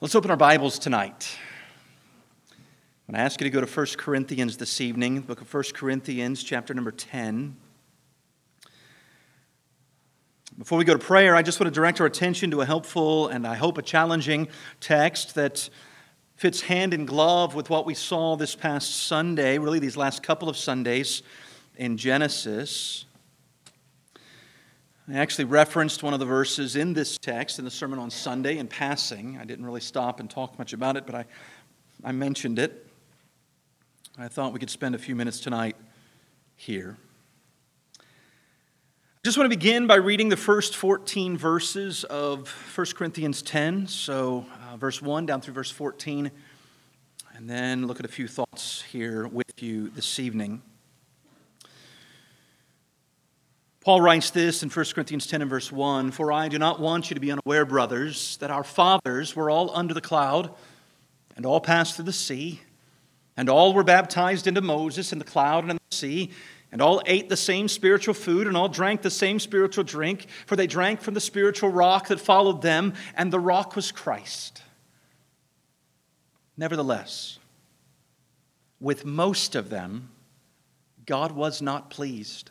Let's open our Bibles tonight. I'm going to ask you to go to 1 Corinthians this evening, the book of 1 Corinthians, chapter number 10. Before we go to prayer, I just want to direct our attention to a helpful and I hope a challenging text that fits hand in glove with what we saw this past Sunday, really these last couple of Sundays in Genesis. I actually referenced one of the verses in this text in the sermon on Sunday in passing. I didn't really stop and talk much about it, but I, I mentioned it. I thought we could spend a few minutes tonight here. I just want to begin by reading the first 14 verses of 1 Corinthians 10. So, uh, verse 1 down through verse 14, and then look at a few thoughts here with you this evening. Paul writes this in 1 Corinthians 10 and verse 1 For I do not want you to be unaware, brothers, that our fathers were all under the cloud, and all passed through the sea, and all were baptized into Moses in the cloud and in the sea, and all ate the same spiritual food, and all drank the same spiritual drink, for they drank from the spiritual rock that followed them, and the rock was Christ. Nevertheless, with most of them, God was not pleased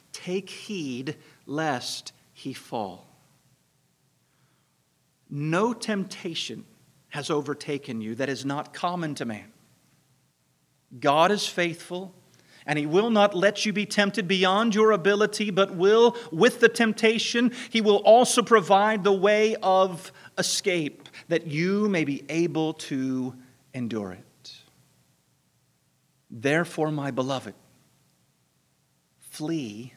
Take heed lest he fall. No temptation has overtaken you that is not common to man. God is faithful, and he will not let you be tempted beyond your ability, but will, with the temptation, he will also provide the way of escape that you may be able to endure it. Therefore, my beloved, flee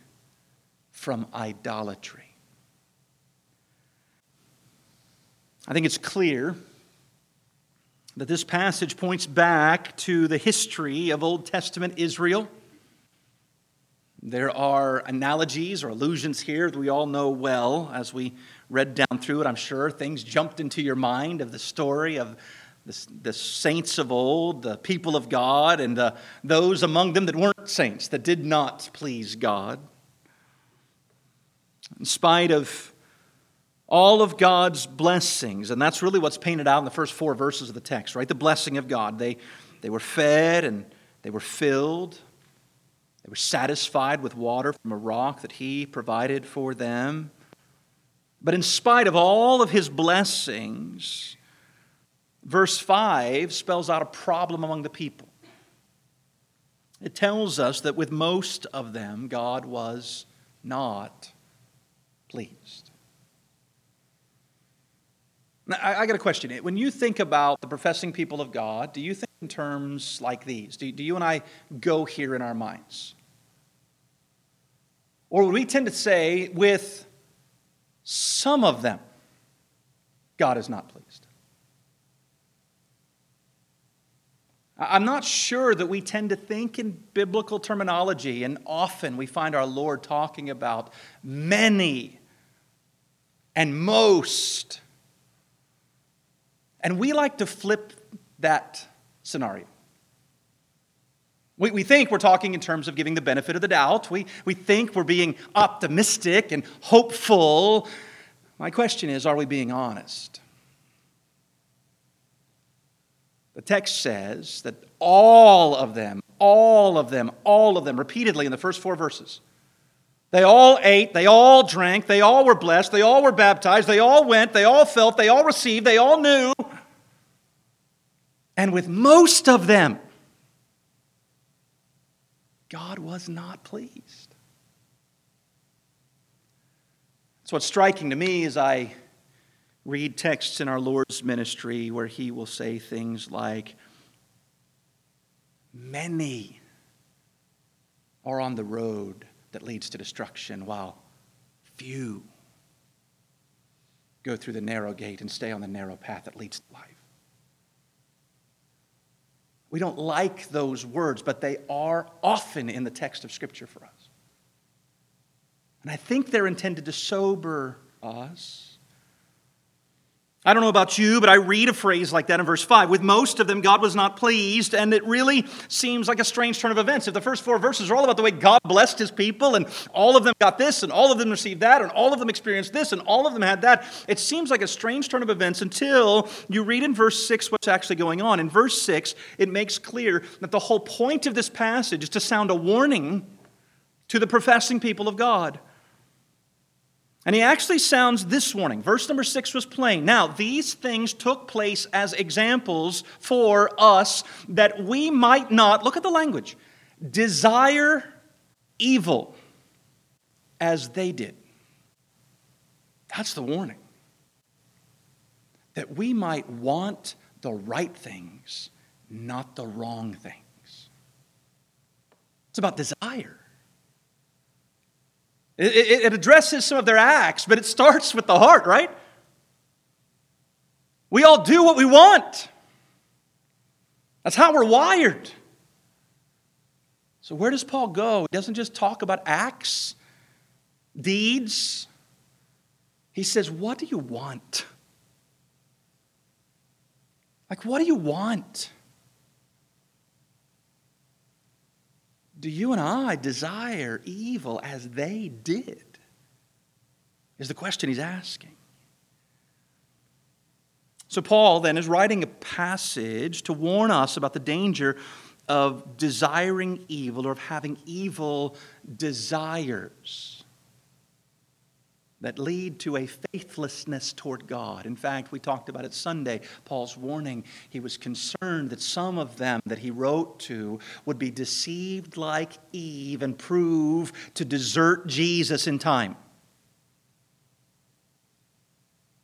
from idolatry. I think it's clear that this passage points back to the history of Old Testament Israel. There are analogies or allusions here that we all know well as we read down through it. I'm sure things jumped into your mind of the story of the, the saints of old, the people of God, and uh, those among them that weren't saints, that did not please God. In spite of all of God's blessings, and that's really what's painted out in the first four verses of the text, right? The blessing of God. They, they were fed and they were filled. They were satisfied with water from a rock that He provided for them. But in spite of all of His blessings, verse 5 spells out a problem among the people. It tells us that with most of them, God was not pleased. Now, I, I got a question. When you think about the professing people of God, do you think in terms like these? Do, do you and I go here in our minds? Or would we tend to say, with some of them, God is not pleased? I'm not sure that we tend to think in biblical terminology, and often we find our Lord talking about many and most. And we like to flip that scenario. We, we think we're talking in terms of giving the benefit of the doubt. We, we think we're being optimistic and hopeful. My question is are we being honest? The text says that all of them, all of them, all of them, repeatedly in the first four verses, they all ate, they all drank, they all were blessed, they all were baptized, they all went, they all felt, they all received, they all knew. And with most of them, God was not pleased. That's what's striking to me as I read texts in our Lord's ministry where he will say things like, Many are on the road that leads to destruction, while few go through the narrow gate and stay on the narrow path that leads to life. We don't like those words, but they are often in the text of Scripture for us. And I think they're intended to sober us I don't know about you, but I read a phrase like that in verse 5. With most of them, God was not pleased, and it really seems like a strange turn of events. If the first four verses are all about the way God blessed his people, and all of them got this, and all of them received that, and all of them experienced this, and all of them had that, it seems like a strange turn of events until you read in verse 6 what's actually going on. In verse 6, it makes clear that the whole point of this passage is to sound a warning to the professing people of God. And he actually sounds this warning. Verse number six was plain. Now, these things took place as examples for us that we might not, look at the language, desire evil as they did. That's the warning. That we might want the right things, not the wrong things. It's about desire. It, it, addresses some of their acts, but it starts with the heart, right? We all do what we want. That's how we're wired. So, where does Paul go? He doesn't just talk about acts, deeds. He says, What do you want? Like, what do you want? Do you and I desire evil as they did? Is the question he's asking. So, Paul then is writing a passage to warn us about the danger of desiring evil or of having evil desires that lead to a faithlessness toward God. In fact, we talked about it Sunday, Paul's warning. He was concerned that some of them that he wrote to would be deceived like Eve and prove to desert Jesus in time.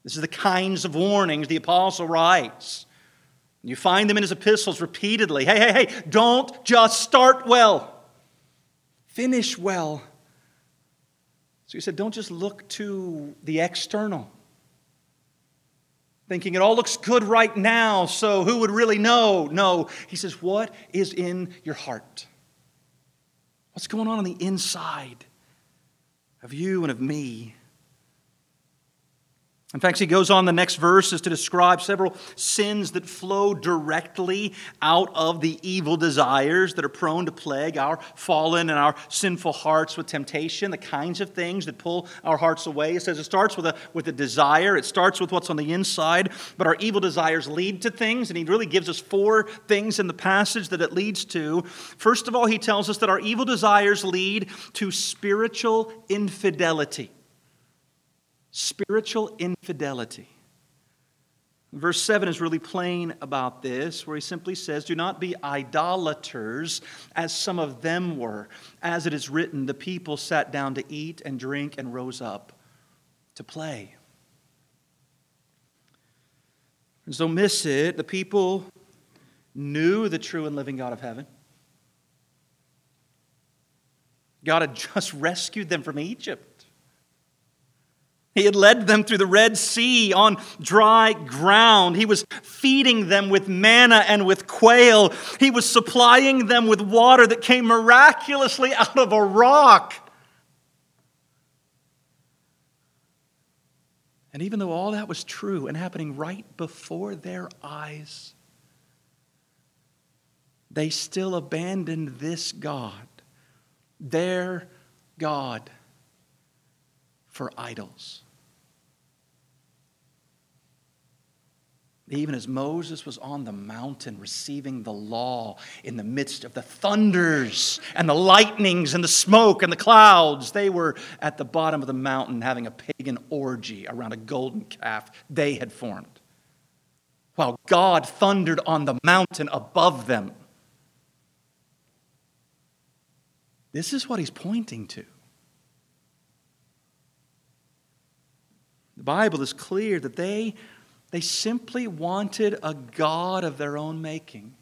This is the kinds of warnings the apostle writes. You find them in his epistles repeatedly. Hey, hey, hey, don't just start well, finish well. So he said, don't just look to the external, thinking it all looks good right now, so who would really know? No. He says, what is in your heart? What's going on on the inside of you and of me? In fact, he goes on the next verses to describe several sins that flow directly out of the evil desires that are prone to plague our fallen and our sinful hearts with temptation, the kinds of things that pull our hearts away. It says it starts with a, with a desire, it starts with what's on the inside, but our evil desires lead to things, and he really gives us four things in the passage that it leads to. First of all, he tells us that our evil desires lead to spiritual infidelity spiritual infidelity. Verse 7 is really plain about this, where he simply says, Do not be idolaters, as some of them were. As it is written, the people sat down to eat and drink and rose up to play. And so, miss it, the people knew the true and living God of heaven. God had just rescued them from Egypt. He had led them through the Red Sea on dry ground. He was feeding them with manna and with quail. He was supplying them with water that came miraculously out of a rock. And even though all that was true and happening right before their eyes, they still abandoned this God, their God for idols. Even as Moses was on the mountain receiving the law in the midst of the thunders and the lightnings and the smoke and the clouds, they were at the bottom of the mountain having a pagan orgy around a golden calf they had formed. while God thundered on the mountain above them. This is what he's pointing to. The Bible is clear that they, they simply wanted a God of their own making.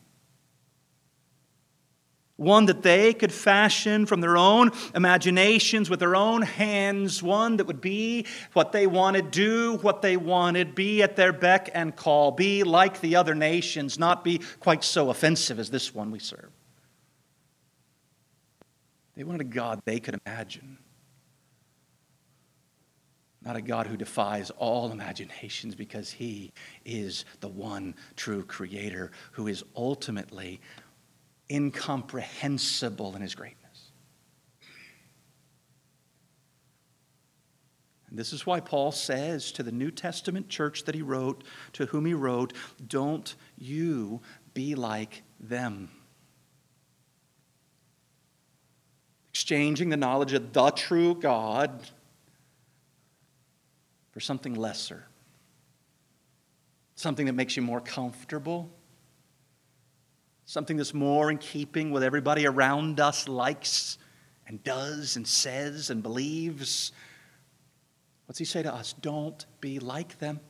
One that they could fashion from their own imaginations with their own hands, one that would be what they wanted, do what they wanted, be at their beck and call, be like the other nations, not be quite so offensive as this one we serve. They wanted a God they could imagine, not a God who defies all imaginations because he is the one true creator who is ultimately incomprehensible in his greatness. And this is why Paul says to the New Testament church that he wrote, to whom he wrote, Don't you be like them. Exchanging the knowledge of the true God for something lesser, something that makes you more comfortable something that's more in keeping with everybody around us likes and does and says and believes. What's he say to us? Don't be like them.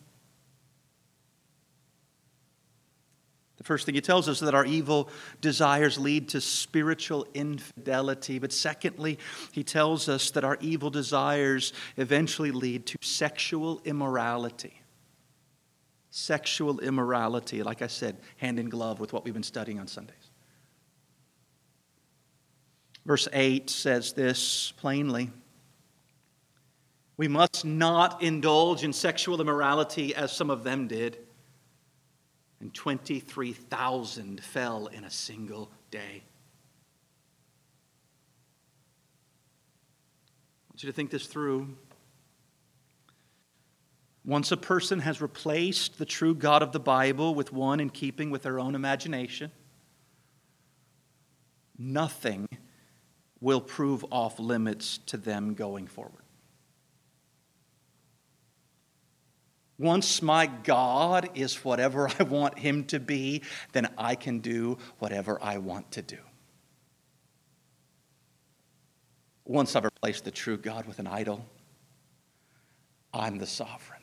The first thing he tells us is that our evil desires lead to spiritual infidelity. But secondly, he tells us that our evil desires eventually lead to sexual immorality sexual immorality, like I said, hand in glove with what we've been studying on Sundays. Verse 8 says this plainly We must not indulge in sexual immorality as some of them did. And 23,000 fell in a single day. I want you to think this through. Once a person has replaced the true God of the Bible with one in keeping with their own imagination, nothing will prove off limits to them going forward. Once my God is whatever I want him to be, then I can do whatever I want to do. Once I've replaced the true God with an idol, I'm the sovereign.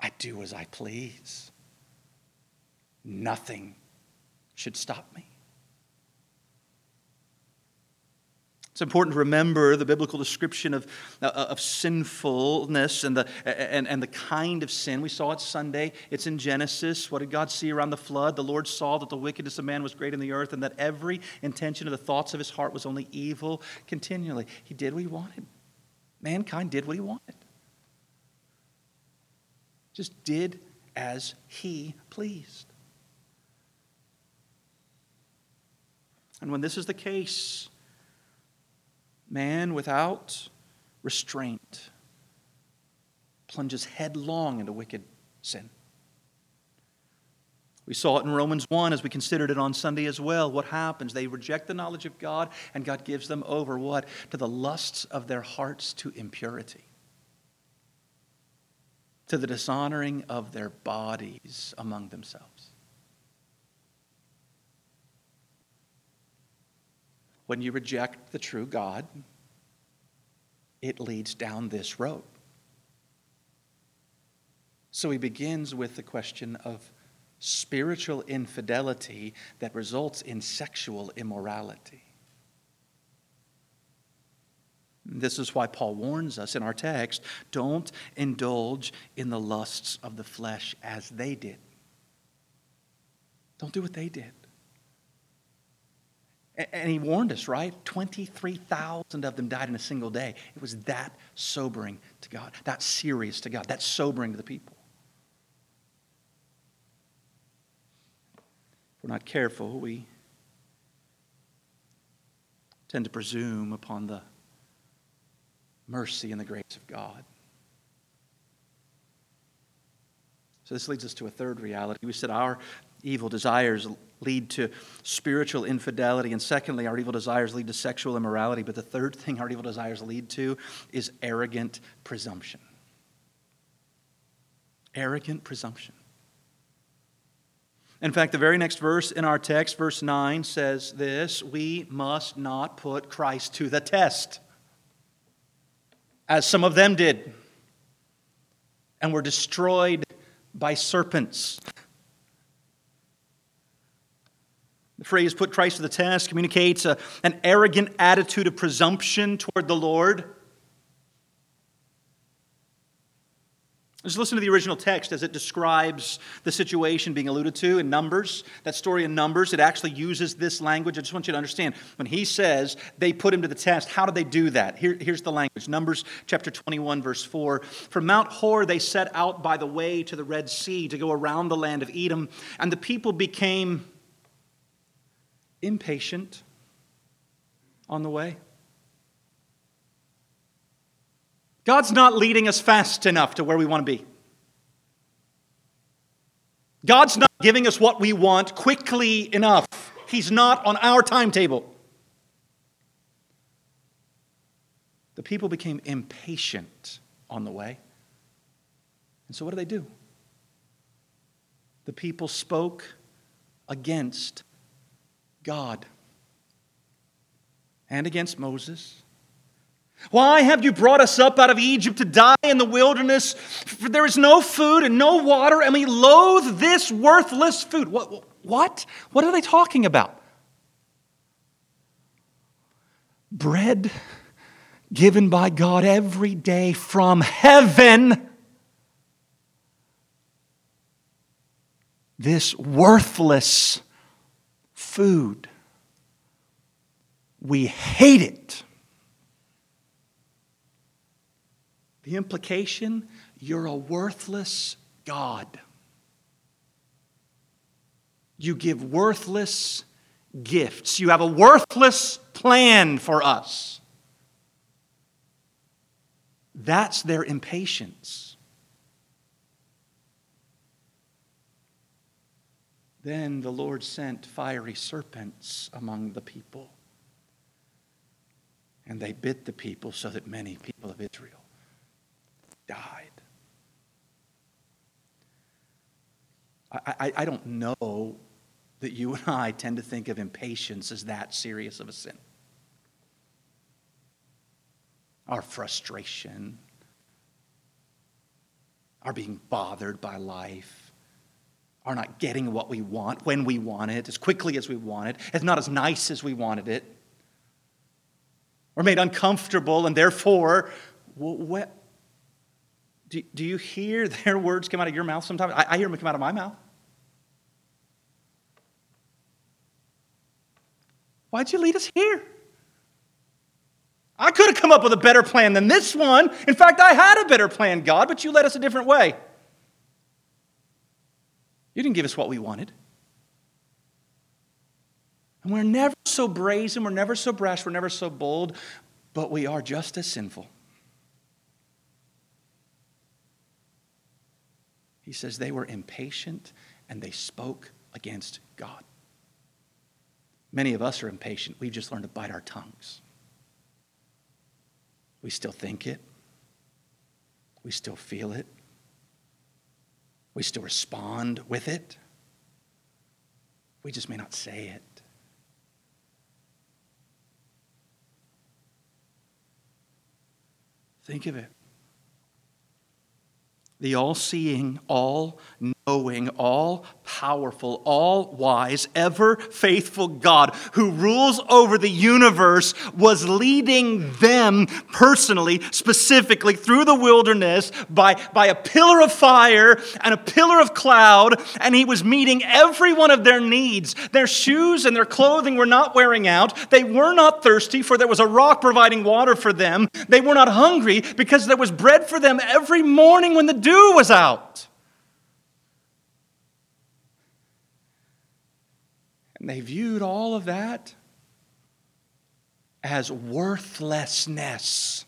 I do as I please. Nothing should stop me. It's important to remember the biblical description of, uh, of sinfulness and the, and, and the kind of sin. We saw it Sunday. It's in Genesis. What did God see around the flood? The Lord saw that the wickedness of man was great in the earth and that every intention of the thoughts of his heart was only evil continually. He did what he wanted. Mankind did what he wanted just did as he pleased. And when this is the case, man without restraint plunges headlong into wicked sin. We saw it in Romans 1 as we considered it on Sunday as well. What happens? They reject the knowledge of God, and God gives them over what? To the lusts of their hearts to impurity to the dishonoring of their bodies among themselves. When you reject the true God, it leads down this road. So he begins with the question of spiritual infidelity that results in sexual immorality. This is why Paul warns us in our text don't indulge in the lusts of the flesh as they did. Don't do what they did. And he warned us, right? 23,000 of them died in a single day. It was that sobering to God, that serious to God, that sobering to the people. If we're not careful, we tend to presume upon the mercy and the grace of God. So, this leads us to a third reality. We said our evil desires lead to spiritual infidelity, and secondly, our evil desires lead to sexual immorality. But the third thing our evil desires lead to is arrogant presumption. Arrogant presumption. In fact, the very next verse in our text, verse 9, says this We must not put Christ to the test, as some of them did, and were destroyed by serpents. The phrase put Christ to the test communicates a, an arrogant attitude of presumption toward the Lord. Just listen to the original text as it describes the situation being alluded to in Numbers. That story in Numbers, it actually uses this language. I just want you to understand. When he says they put him to the test, how did they do that? Here, here's the language Numbers chapter 21, verse 4. From Mount Hor, they set out by the way to the Red Sea to go around the land of Edom, and the people became impatient on the way. God's not leading us fast enough to where we want to be. God's not giving us what we want quickly enough. He's not on our timetable. The people became impatient on the way. And so, what do they do? The people spoke against God and against Moses why have you brought us up out of Egypt to die in the wilderness? For there is no food and no water, and we loathe this worthless food. What? What? What are they talking about? Bread given by God every day from heaven. This worthless food. We hate it. The implication you're a worthless God. You give worthless gifts. You have a worthless plan for us. That's their impatience. Then the Lord sent fiery serpents among the people, and they bit the people so that many people of Israel died. I, I, I don't know that you and I tend to think of impatience as that serious of a sin. Our frustration, our being bothered by life, our not getting what we want when we want it, as quickly as we want it, it's not as nice as we wanted it. We're made uncomfortable, and therefore, what, do, do you hear their words come out of your mouth sometimes? I, I hear them come out of my mouth. Why'd you lead us here? I could have come up with a better plan than this one. In fact, I had a better plan, God, but you led us a different way. You didn't give us what we wanted. And we're never so brazen, we're never so brash, we're never so bold, but we are just as sinful. He says they were impatient and they spoke against God. Many of us are impatient. We've just learned to bite our tongues. We still think it, we still feel it, we still respond with it. We just may not say it. Think of it the all seeing, all knowing, all powerful, all wise, ever faithful God who rules over the universe was leading them personally, specifically through the wilderness by, by a pillar of fire and a pillar of cloud, and he was meeting every one of their needs. Their shoes and their clothing were not wearing out. They were not thirsty, for there was a rock providing water for them. They were not hungry because there was bread for them every morning when the dew was out. And they viewed all of that as worthlessness.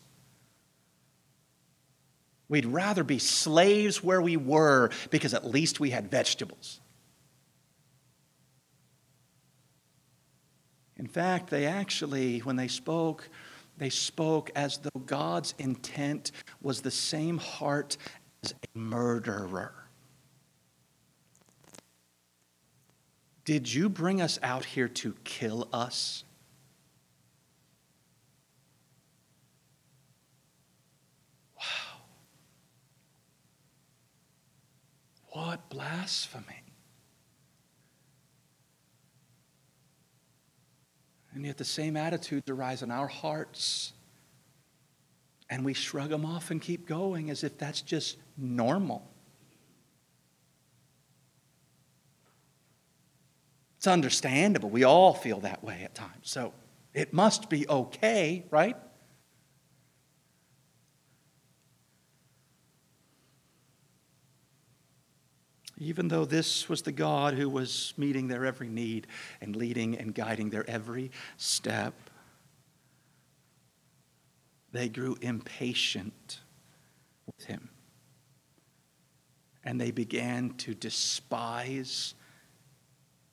We'd rather be slaves where we were because at least we had vegetables. In fact, they actually, when they spoke, they spoke as though God's intent was the same heart as a murderer. Did you bring us out here to kill us? Wow. What blasphemy. And yet the same attitudes arise in our hearts. And we shrug them off and keep going as if that's just normal. It's understandable. We all feel that way at times. So it must be okay, right? Even though this was the God who was meeting their every need and leading and guiding their every step, they grew impatient with him. And they began to despise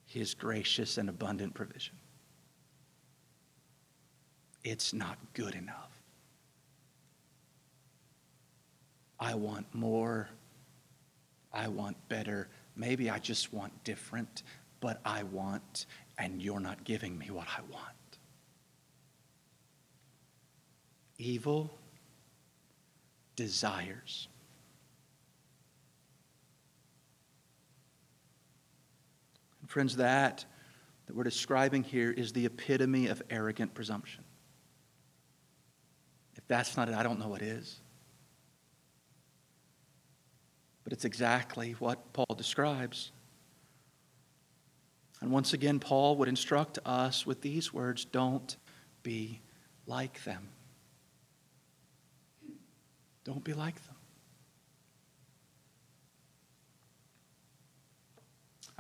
his gracious and abundant provision. It's not good enough. I want more I want better. Maybe I just want different, but I want, and you're not giving me what I want. Evil desires. Friends, that that we're describing here is the epitome of arrogant presumption. If that's not it, I don't know what is. But it's exactly what Paul describes. And once again, Paul would instruct us with these words don't be like them. Don't be like them.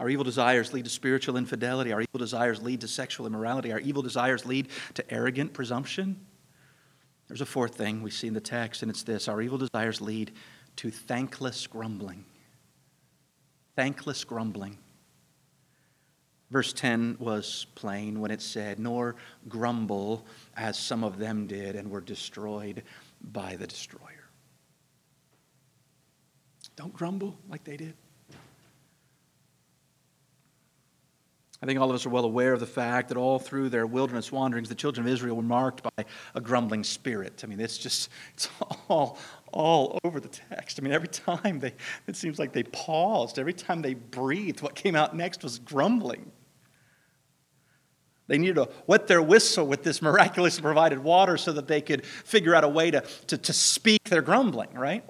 Our evil desires lead to spiritual infidelity. Our evil desires lead to sexual immorality. Our evil desires lead to arrogant presumption. There's a fourth thing we see in the text, and it's this our evil desires lead to thankless grumbling. Thankless grumbling. Verse 10 was plain when it said, Nor grumble as some of them did and were destroyed by the destroyer. Don't grumble like they did. I think all of us are well aware of the fact that all through their wilderness wanderings, the children of Israel were marked by a grumbling spirit. I mean, it's just, it's all, all over the text. I mean, every time they, it seems like they paused, every time they breathed, what came out next was grumbling. They needed to wet their whistle with this miraculously provided water so that they could figure out a way to, to, to speak their grumbling, right?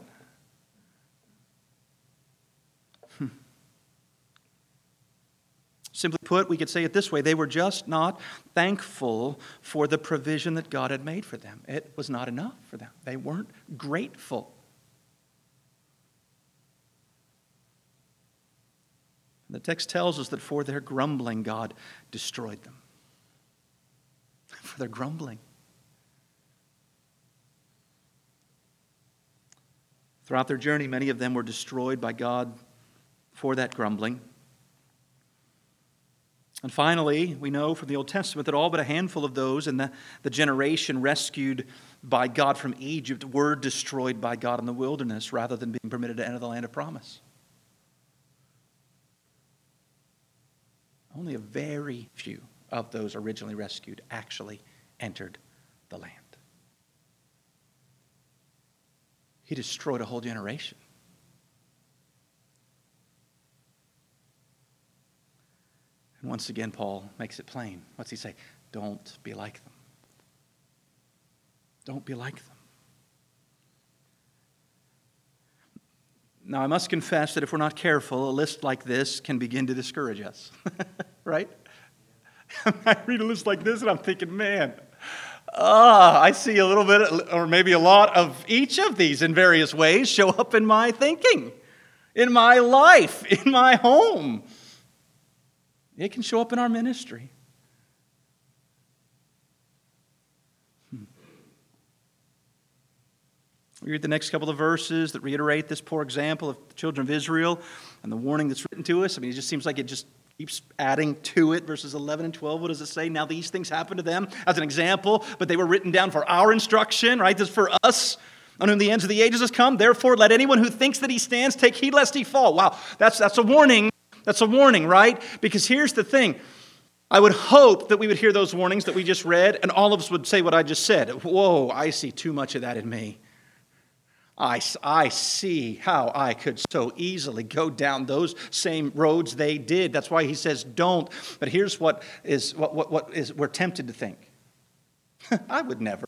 Simply put, we could say it this way they were just not thankful for the provision that God had made for them. It was not enough for them, they weren't grateful. The text tells us that for their grumbling, God destroyed them. For their grumbling. Throughout their journey, many of them were destroyed by God for that grumbling. And finally, we know from the Old Testament that all but a handful of those in the, the generation rescued by God from Egypt were destroyed by God in the wilderness rather than being permitted to enter the land of promise. Only a very few of those originally rescued actually entered the land. He destroyed a whole generation. And once again, Paul makes it plain. What's he say? Don't be like them. Don't be like them. Now, I must confess that if we're not careful, a list like this can begin to discourage us, right? I read a list like this and I'm thinking, man, ah, I see a little bit, or maybe a lot of each of these in various ways show up in my thinking, in my life, in my home. It can show up in our ministry. Hmm. We read the next couple of verses that reiterate this poor example of the children of Israel and the warning that's written to us. I mean, it just seems like it just keeps adding to it. Verses 11 and 12, what does it say? Now these things happened to them as an example, but they were written down for our instruction, right? This is for us on whom the ends of the ages has come. Therefore, let anyone who thinks that he stands take heed lest he fall. Wow, that's, that's a warning That's a warning, right? Because here's the thing. I would hope that we would hear those warnings that we just read, and all of us would say what I just said. Whoa, I see too much of that in me. I, I see how I could so easily go down those same roads they did. That's why he says don't. But here's what is what, what, what is we're tempted to think. I would never.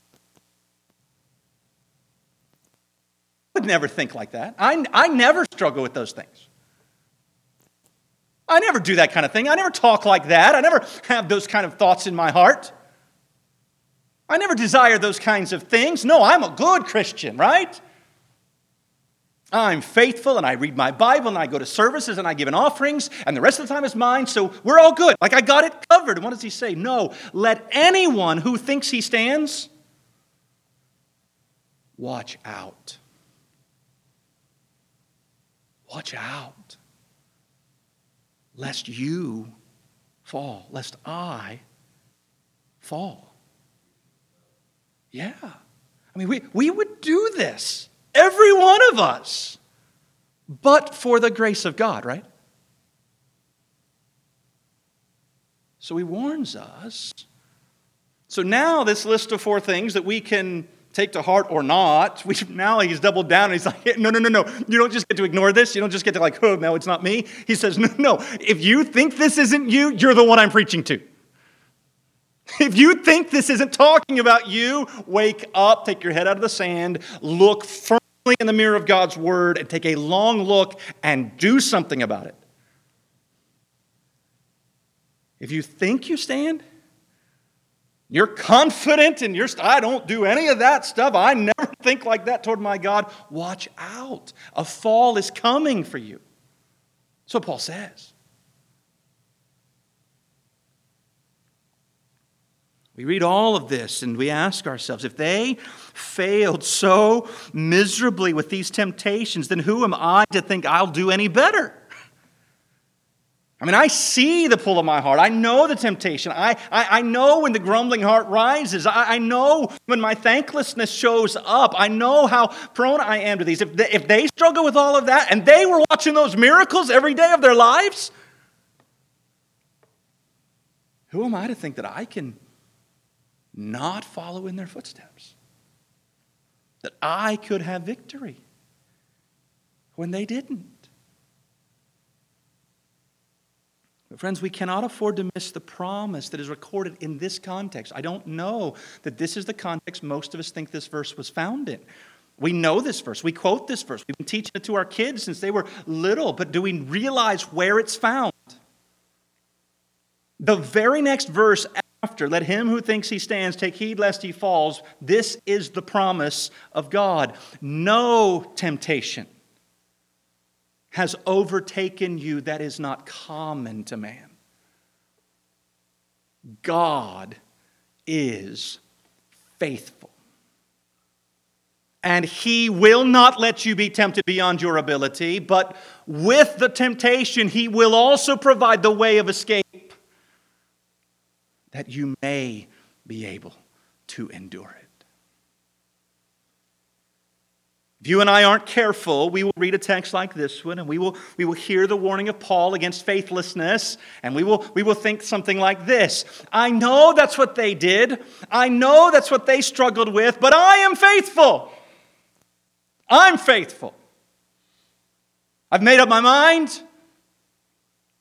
I would never think like that. I, I never struggle with those things. I never do that kind of thing. I never talk like that. I never have those kind of thoughts in my heart. I never desire those kinds of things. No, I'm a good Christian, right? I'm faithful and I read my Bible and I go to services and I give in offerings and the rest of the time is mine, so we're all good. Like I got it covered. And what does he say? No, let anyone who thinks he stands watch out. Watch out lest you fall, lest I fall. Yeah. I mean, we, we would do this, every one of us, but for the grace of God, right? So he warns us. So now, this list of four things that we can take to heart or not. We, now he's doubled down and he's like, no, no, no, no. You don't just get to ignore this. You don't just get to like, oh, no, it's not me. He says, no, no. If you think this isn't you, you're the one I'm preaching to. If you think this isn't talking about you, wake up, take your head out of the sand, look firmly in the mirror of God's word, and take a long look and do something about it. If you think you stand, you're confident and you're, I don't do any of that stuff. I never think like that toward my God. Watch out. A fall is coming for you. So Paul says. We read all of this and we ask ourselves if they failed so miserably with these temptations, then who am I to think I'll do any better? I mean, I see the pull of my heart. I know the temptation. I, I, I know when the grumbling heart rises. I, I, know when my thanklessness shows up. I know how prone I am to these. If they, if they struggle with all of that and they were watching those miracles every day of their lives, who am I to think that I can not follow in their footsteps? That I could have victory when they didn't? But, friends, we cannot afford to miss the promise that is recorded in this context. I don't know that this is the context most of us think this verse was found in. We know this verse. We quote this verse. We've been teaching it to our kids since they were little, but do we realize where it's found? The very next verse after, let him who thinks he stands take heed lest he falls. This is the promise of God. No temptation has overtaken you that is not common to man. God is faithful. And he will not let you be tempted beyond your ability, but with the temptation, he will also provide the way of escape that you may be able to endure it. If you and I aren't careful, we will read a text like this one and we will, we will hear the warning of Paul against faithlessness and we will, we will think something like this I know that's what they did, I know that's what they struggled with, but I am faithful. I'm faithful. I've made up my mind.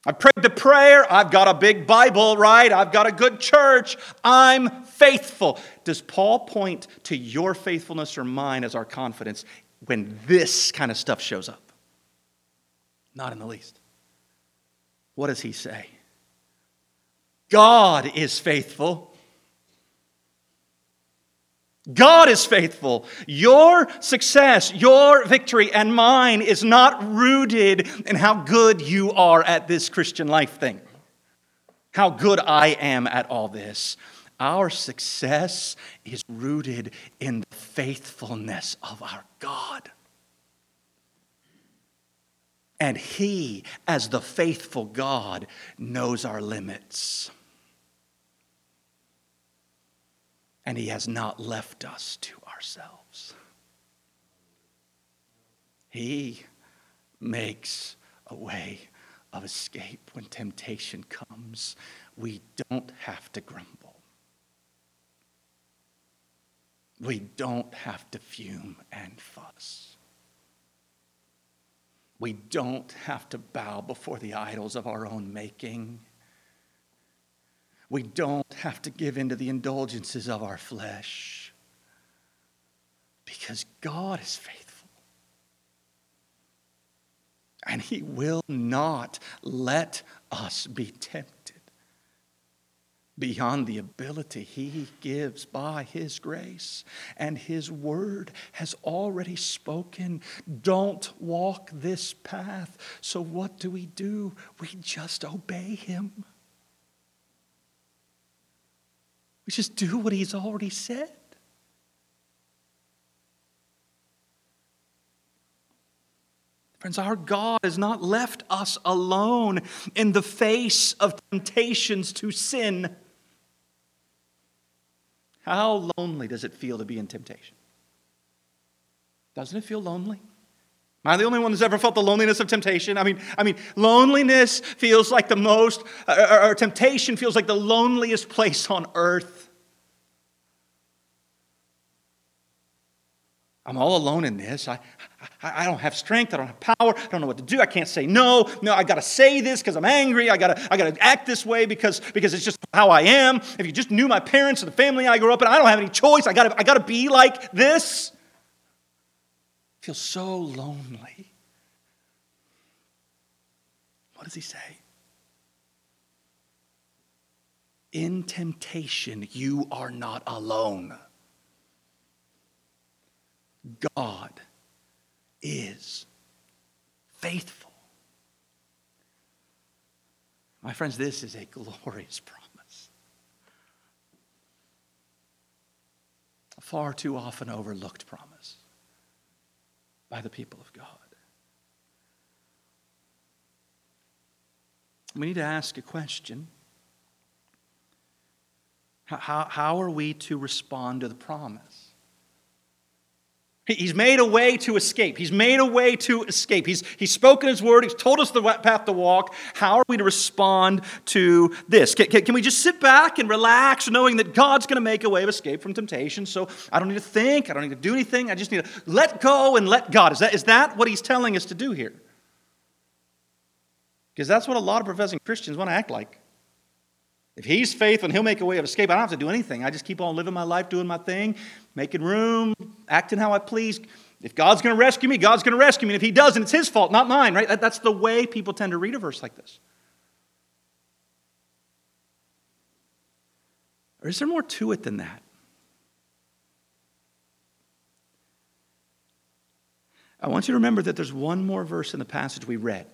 I prayed the prayer. I've got a big Bible, right? I've got a good church. I'm faithful. Does Paul point to your faithfulness or mine as our confidence? When this kind of stuff shows up? Not in the least. What does he say? God is faithful. God is faithful. Your success, your victory, and mine is not rooted in how good you are at this Christian life thing, how good I am at all this. Our success is rooted in the faithfulness of our God. And He, as the faithful God, knows our limits. And He has not left us to ourselves. He makes a way of escape when temptation comes. We don't have to grumble. We don't have to fume and fuss. We don't have to bow before the idols of our own making. We don't have to give in to the indulgences of our flesh because God is faithful. And He will not let us be tempted beyond the ability He gives by His grace. And His word has already spoken. Don't walk this path. So, what do we do? We just obey Him. We just do what he's already said. Friends, our God has not left us alone in the face of temptations to sin. How lonely does it feel to be in temptation? Doesn't it feel lonely? Am I the only one who's ever felt the loneliness of temptation? I mean, I mean, loneliness feels like the most, or, or temptation feels like the loneliest place on earth. I'm all alone in this. I, I, I, don't have strength. I don't have power. I don't know what to do. I can't say no. No, I got to say this because I'm angry. I got to I got to act this way because, because it's just how I am. If you just knew my parents and the family I grew up in, I don't have any choice. I got to I got to be like this I feel so lonely. What does he say? In temptation, you are not alone. God is faithful. My friends, this is a glorious promise. A far too often overlooked promise by the people of God. We need to ask a question. How, how are we to respond to the promise? He's made a way to escape. He's made a way to escape. He's, he's spoken his word. He's told us the path to walk. How are we to respond to this? Can, can, can we just sit back and relax knowing that God's going to make a way of escape from temptation? So I don't need to think. I don't need to do anything. I just need to let go and let God. Is that, is that what he's telling us to do here? Because that's what a lot of professing Christians want to act like. If he's faithful and he'll make a way of escape, I don't have to do anything. I just keep on living my life, doing my thing, making room, acting how I please. If God's going to rescue me, God's going to rescue me. And if he doesn't, it's his fault, not mine, right? That's the way people tend to read a verse like this. Or is there more to it than that? I want you to remember that there's one more verse in the passage we read.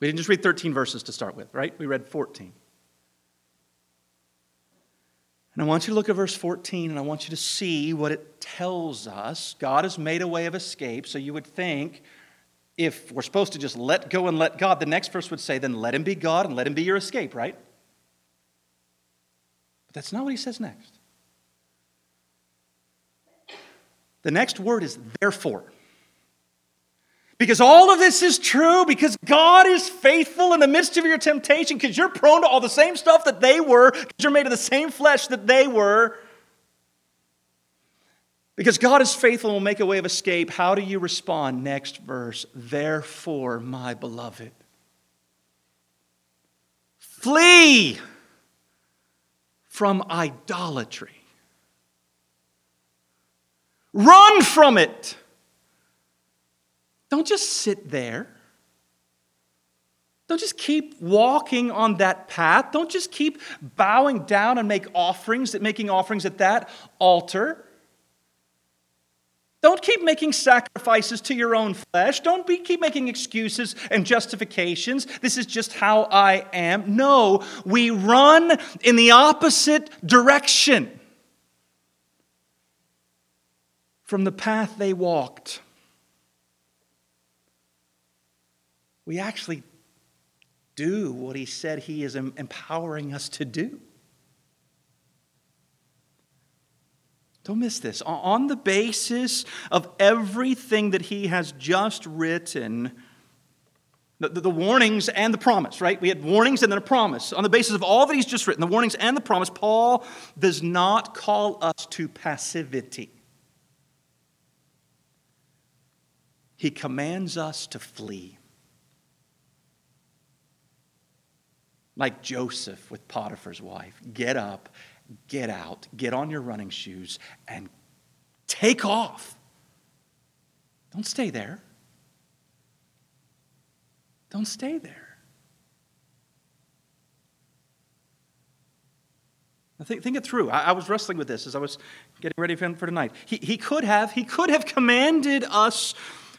We didn't just read 13 verses to start with, right? We read 14. And I want you to look at verse 14 and I want you to see what it tells us. God has made a way of escape, so you would think if we're supposed to just let go and let God, the next verse would say, then let him be God and let him be your escape, right? But that's not what he says next. The next word is therefore. Because all of this is true, because God is faithful in the midst of your temptation, because you're prone to all the same stuff that they were, because you're made of the same flesh that they were. Because God is faithful and will make a way of escape, how do you respond? Next verse. Therefore, my beloved, flee from idolatry, run from it. Don't just sit there. Don't just keep walking on that path. Don't just keep bowing down and make offerings, making offerings at that altar. Don't keep making sacrifices to your own flesh. Don't be, keep making excuses and justifications. This is just how I am. No, we run in the opposite direction from the path they walked. We actually do what he said he is empowering us to do. Don't miss this. On the basis of everything that he has just written, The, the, warnings and the promise, right? We had warnings and then a promise. On the basis of all that he's just written, the warnings and the promise, Paul does not call us to passivity. He commands us to flee. Like Joseph with Potiphar's wife get up, get out, get on your running shoes, and take off. Don't stay there. Don't stay there. Now think, think it through. I, I, was wrestling with this as I was getting ready for, for tonight. He, he could have, he could have commanded us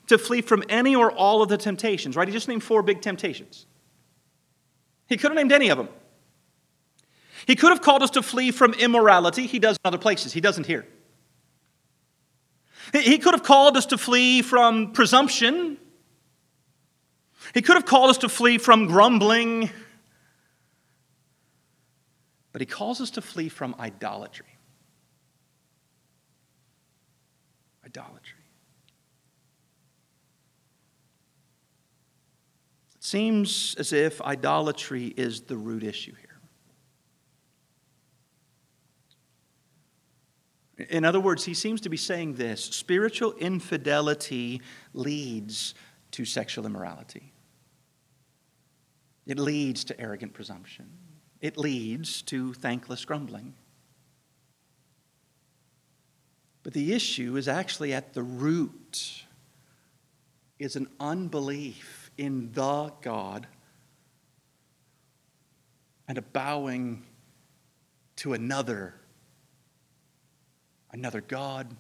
to flee from any or all of the temptations, right? He just named four big temptations. He could have named any of them. He could have called us to flee from immorality. He does in other places, he doesn't here. He could have called us to flee from presumption. He could have called us to flee from grumbling. But he calls us to flee from idolatry. Idolatry. Seems as if idolatry is the root issue here. In other words, he seems to be saying this spiritual infidelity leads to sexual immorality, it leads to arrogant presumption, it leads to thankless grumbling. But the issue is actually at the root is an unbelief in the God and a bowing to another, another God,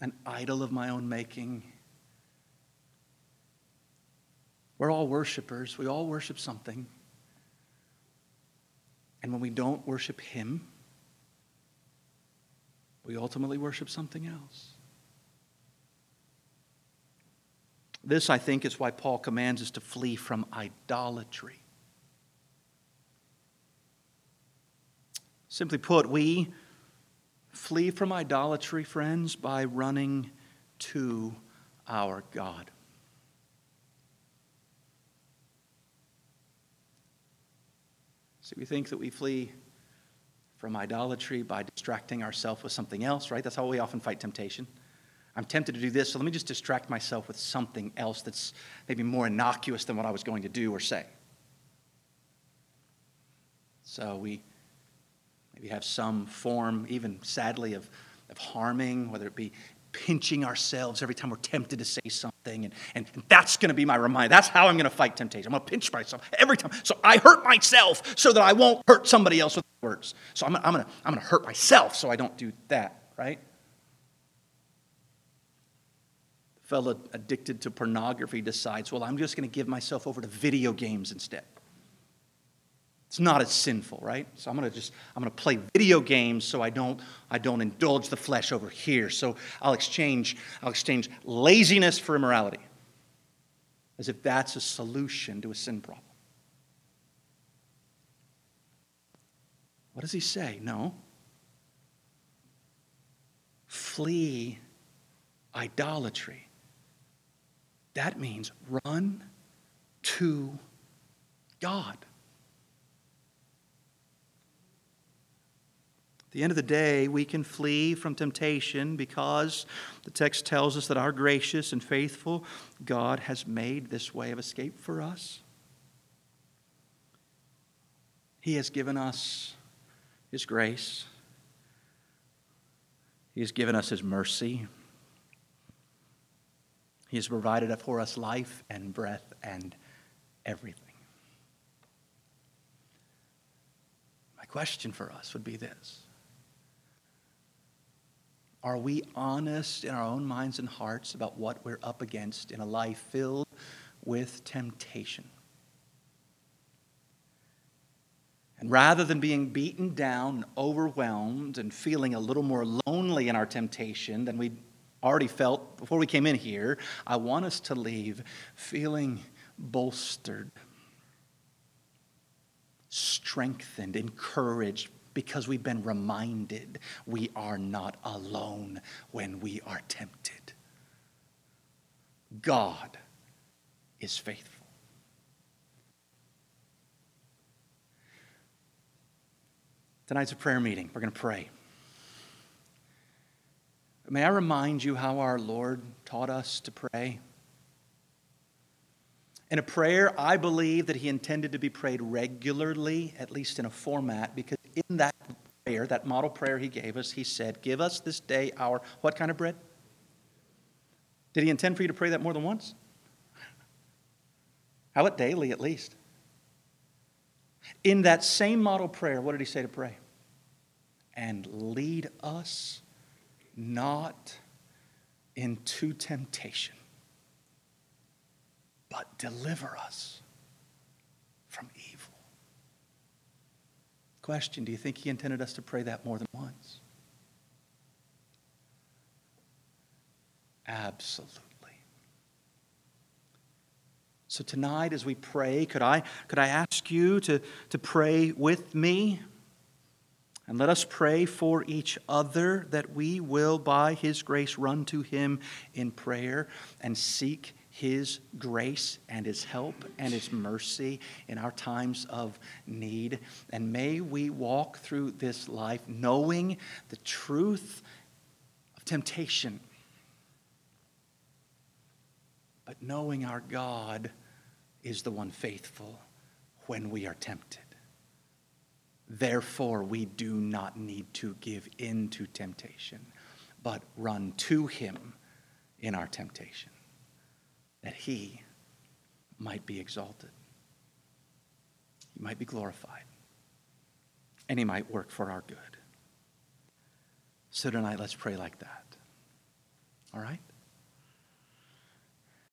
an idol of my own making. We're all worshipers, we all worship something. And when we don't worship Him, we ultimately worship something else. This, I think, is why Paul commands us to flee from idolatry. Simply put, we flee from idolatry, friends, by running to our God. See, we think that we flee from idolatry by distracting ourselves with something else, right? That's how we often fight temptation. I'm tempted to do this, so let me just distract myself with something else that's maybe more innocuous than what I was going to do or say. So we maybe have some form, even sadly, of, of harming, whether it be pinching ourselves every time we're tempted to say something. And, and, that's going to be my reminder. That's how I'm going to fight temptation. I'm going to pinch myself every time. So I hurt myself so that I won't hurt somebody else with words. So I'm, I'm going to I'm going to hurt myself so I don't do that, right? Fellow addicted to pornography decides, well, I'm just going to give myself over to video games instead. It's not as sinful, right? So I'm going to just I'm going to play video games so I don't I don't indulge the flesh over here. So I'll exchange I'll exchange laziness for immorality. As if that's a solution to a sin problem. What does he say? No. Flee idolatry. That means run to God. At the end of the day, we can flee from temptation because the text tells us that our gracious and faithful God has made this way of escape for us. He has given us His grace, He has given us His mercy. He has provided for us life and breath and everything. My question for us would be this Are we honest in our own minds and hearts about what we're up against in a life filled with temptation? And rather than being beaten down, and overwhelmed, and feeling a little more lonely in our temptation than we already felt before we came in here, I want us to leave feeling bolstered, strengthened, encouraged, because we've been reminded we are not alone when we are tempted. God is faithful. Tonight's a prayer meeting. We're going to pray. May I remind you how our Lord taught us to pray? In a prayer, I believe that he intended to be prayed regularly, at least in a format, because in that prayer, that model prayer he gave us, he said, Give us this day our what kind of bread? Did he intend for you to pray that more than once? How about daily, at least? In that same model prayer, what did he say to pray? And lead us not into temptation, but deliver us from evil. Question Do you think he intended us to pray that more than once? Absolutely. So tonight, as we pray, could I, could I ask you to, to pray with me? And let us pray for each other that we will, by His grace, run to Him in prayer and seek His grace and His help and His mercy in our times of need. And may we walk through this life knowing the truth of temptation, but knowing our God is the one faithful when we are tempted. Therefore, we do not need to give in to temptation, but run to him in our temptation, that he might be exalted, he might be glorified, and he might work for our good. So tonight, let's pray like that. All right?